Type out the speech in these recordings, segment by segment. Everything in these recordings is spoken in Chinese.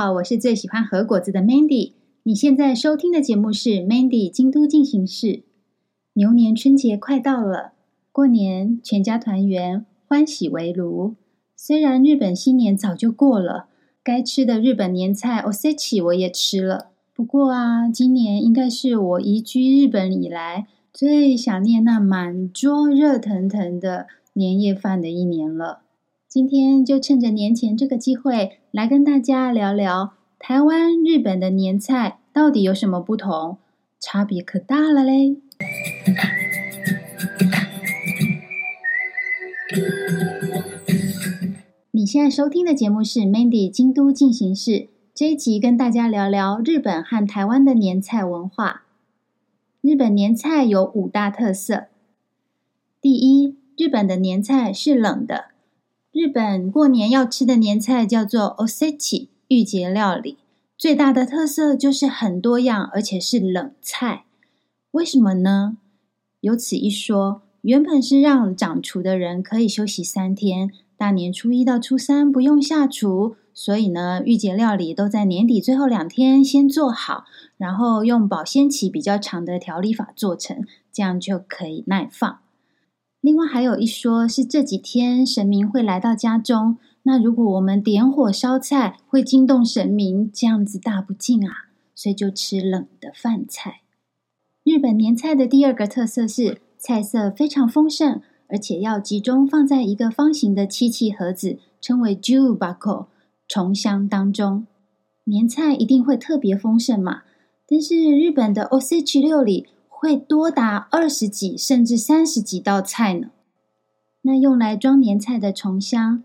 好，我是最喜欢和果子的 Mandy。你现在收听的节目是 Mandy 京都进行式。牛年春节快到了，过年全家团圆，欢喜围炉。虽然日本新年早就过了，该吃的日本年菜 Osechi 我也吃了。不过啊，今年应该是我移居日本以来最想念那满桌热腾腾的年夜饭的一年了。今天就趁着年前这个机会，来跟大家聊聊台湾、日本的年菜到底有什么不同，差别可大了嘞！你现在收听的节目是 Mandy 京都进行式，这一集跟大家聊聊日本和台湾的年菜文化。日本年菜有五大特色。第一，日本的年菜是冷的。日本过年要吃的年菜叫做 Osechi 御节料理，最大的特色就是很多样，而且是冷菜。为什么呢？有此一说，原本是让掌厨的人可以休息三天，大年初一到初三不用下厨，所以呢，御节料理都在年底最后两天先做好，然后用保鲜期比较长的调理法做成，这样就可以耐放。另外还有一说是这几天神明会来到家中，那如果我们点火烧菜会惊动神明，这样子大不敬啊，所以就吃冷的饭菜。日本年菜的第二个特色是菜色非常丰盛，而且要集中放在一个方形的漆器盒子，称为 Jubako 重箱当中。年菜一定会特别丰盛嘛，但是日本的 Osechi 料理。会多达二十几甚至三十几道菜呢。那用来装年菜的重箱，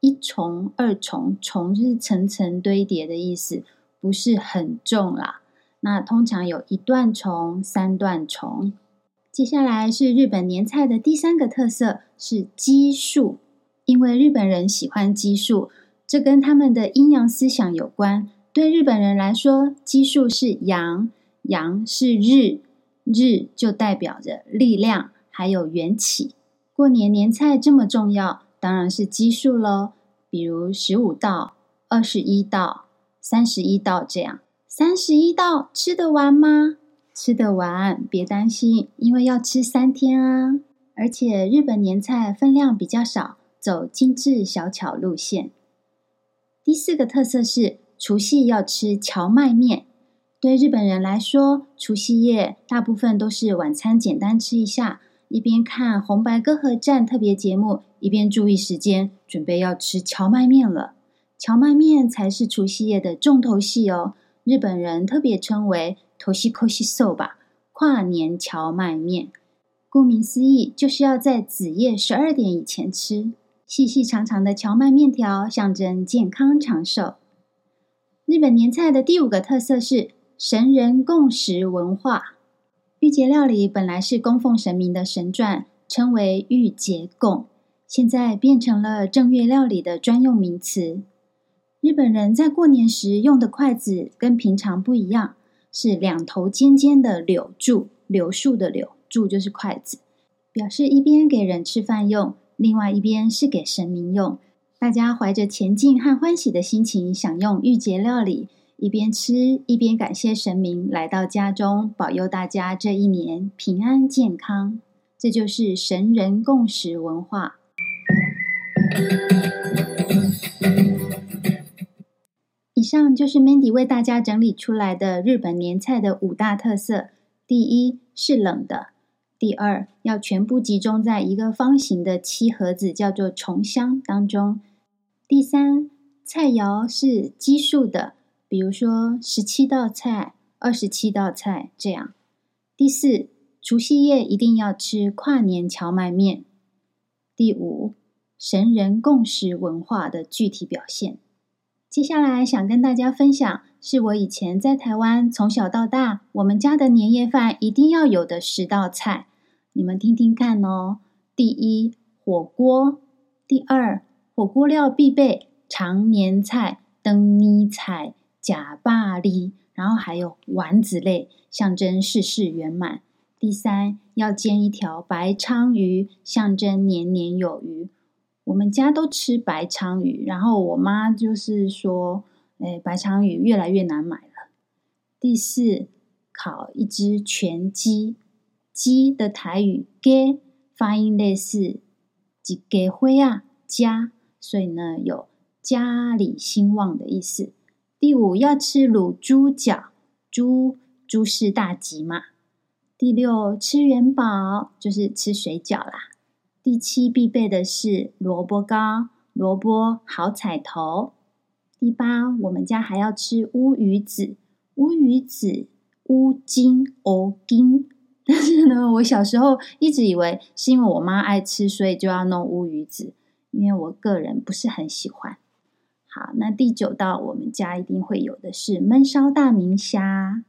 一重、二重，重是层层堆叠的意思，不是很重啦。那通常有一段重、三段重。接下来是日本年菜的第三个特色是奇数，因为日本人喜欢奇数，这跟他们的阴阳思想有关。对日本人来说，奇数是阳，阳是日。日就代表着力量，还有缘起。过年年菜这么重要，当然是奇数喽。比如十五道、二十一道、三十一道这样。三十一道吃得完吗？吃得完，别担心，因为要吃三天啊。而且日本年菜分量比较少，走精致小巧路线。第四个特色是除夕要吃荞麦面。对日本人来说，除夕夜大部分都是晚餐简单吃一下，一边看红白歌合战特别节目，一边注意时间，准备要吃荞麦面了。荞麦面才是除夕夜的重头戏哦。日本人特别称为 Toshikoshi Soba，跨年荞麦面。顾名思义，就是要在子夜十二点以前吃。细细长长的荞麦面条，象征健康长寿。日本年菜的第五个特色是。神人共食文化，御节料理本来是供奉神明的神饌，称为御节供，现在变成了正月料理的专用名词。日本人在过年时用的筷子跟平常不一样，是两头尖尖的柳柱，柳树的柳，柱就是筷子，表示一边给人吃饭用，另外一边是给神明用。大家怀着虔敬和欢喜的心情享用御节料理。一边吃一边感谢神明来到家中，保佑大家这一年平安健康。这就是神人共食文化。以上就是 Mandy 为大家整理出来的日本年菜的五大特色：第一是冷的；第二要全部集中在一个方形的漆盒子，叫做重箱当中；第三菜肴是奇数的。比如说十七道菜、二十七道菜这样。第四，除夕夜一定要吃跨年荞麦面。第五，神人共识文化的具体表现。接下来想跟大家分享，是我以前在台湾从小到大，我们家的年夜饭一定要有的十道菜，你们听听看哦。第一，火锅；第二，火锅料必备长年菜、灯泥菜。假霸哩，然后还有丸子类，象征事事圆满。第三，要煎一条白鲳鱼，象征年年有余。我们家都吃白鲳鱼，然后我妈就是说，哎，白鲳鱼越来越难买了。第四，烤一只全鸡，鸡的台语“鸡”发音类似“几给灰啊家”，所以呢有家里兴旺的意思。第五，要吃卤猪脚，猪猪事大吉嘛。第六，吃元宝就是吃水饺啦。第七，必备的是萝卜糕，萝卜好彩头。第八，我们家还要吃乌鱼子，乌鱼子乌金欧金。但是呢，我小时候一直以为是因为我妈爱吃，所以就要弄乌鱼子，因为我个人不是很喜欢。好，那第九道我们家一定会有的是焖烧大明虾。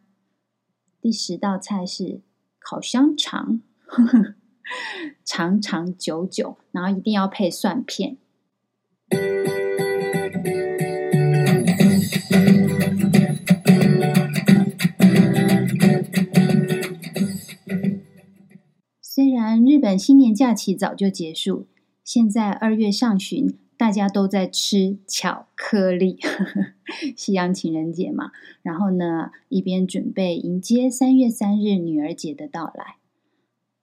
第十道菜是烤香肠，长长久久，然后一定要配蒜片。虽然日本新年假期早就结束，现在二月上旬，大家都在吃巧克力，西洋情人节嘛。然后呢，一边准备迎接三月三日女儿节的到来。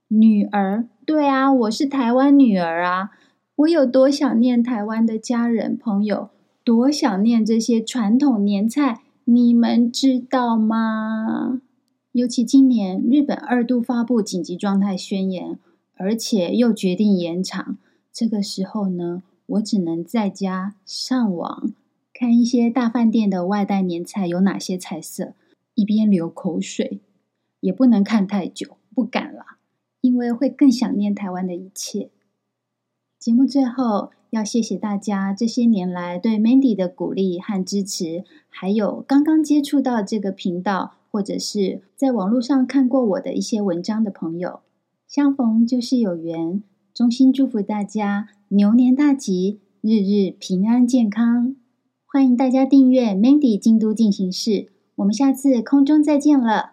女儿，对啊，我是台湾女儿啊！我有多想念台湾的家人朋友，多想念这些传统年菜，你们知道吗？尤其今年日本二度发布紧急状态宣言，而且又决定延长，这个时候呢，我只能在家上网看一些大饭店的外带年菜有哪些菜色，一边流口水，也不能看太久，不敢了，因为会更想念台湾的一切。节目最后要谢谢大家这些年来对 Mandy 的鼓励和支持，还有刚刚接触到这个频道。或者是在网络上看过我的一些文章的朋友，相逢就是有缘，衷心祝福大家牛年大吉，日日平安健康。欢迎大家订阅 Mandy 京都进行式，我们下次空中再见了。